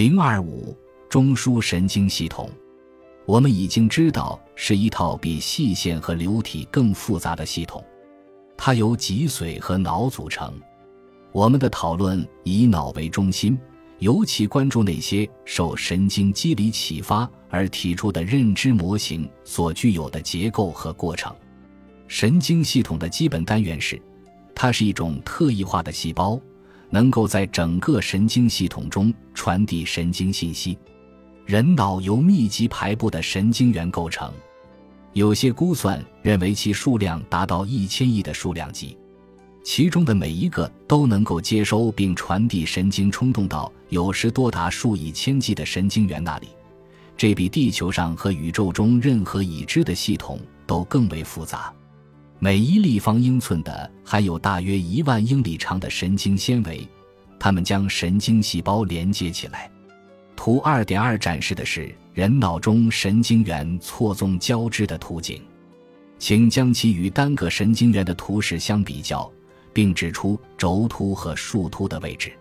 零二五中枢神经系统，我们已经知道是一套比细线和流体更复杂的系统，它由脊髓和脑组成。我们的讨论以脑为中心，尤其关注那些受神经机理启发而提出的认知模型所具有的结构和过程。神经系统的基本单元是，它是一种特异化的细胞。能够在整个神经系统中传递神经信息。人脑由密集排布的神经元构成，有些估算认为其数量达到一千亿的数量级，其中的每一个都能够接收并传递神经冲动到有时多达数以千计的神经元那里。这比地球上和宇宙中任何已知的系统都更为复杂。每一立方英寸的含有大约一万英里长的神经纤维，它们将神经细胞连接起来。图二点二展示的是人脑中神经元错综交织的图景，请将其与单个神经元的图示相比较，并指出轴突和树突的位置。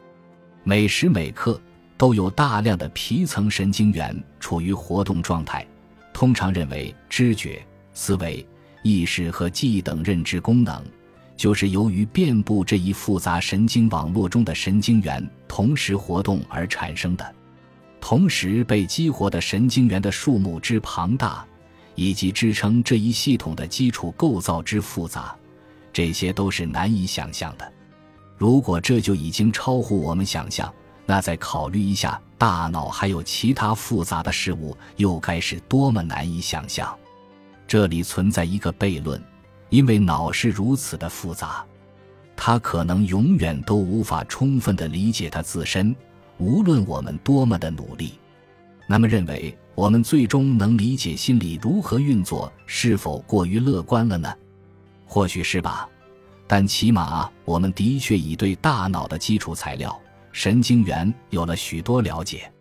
每时每刻都有大量的皮层神经元处于活动状态，通常认为知觉、思维。意识和记忆等认知功能，就是由于遍布这一复杂神经网络中的神经元同时活动而产生的。同时被激活的神经元的数目之庞大，以及支撑这一系统的基础构造之复杂，这些都是难以想象的。如果这就已经超乎我们想象，那再考虑一下大脑还有其他复杂的事物，又该是多么难以想象。这里存在一个悖论，因为脑是如此的复杂，它可能永远都无法充分的理解它自身，无论我们多么的努力。那么，认为我们最终能理解心理如何运作，是否过于乐观了呢？或许是吧，但起码我们的确已对大脑的基础材料——神经元有了许多了解。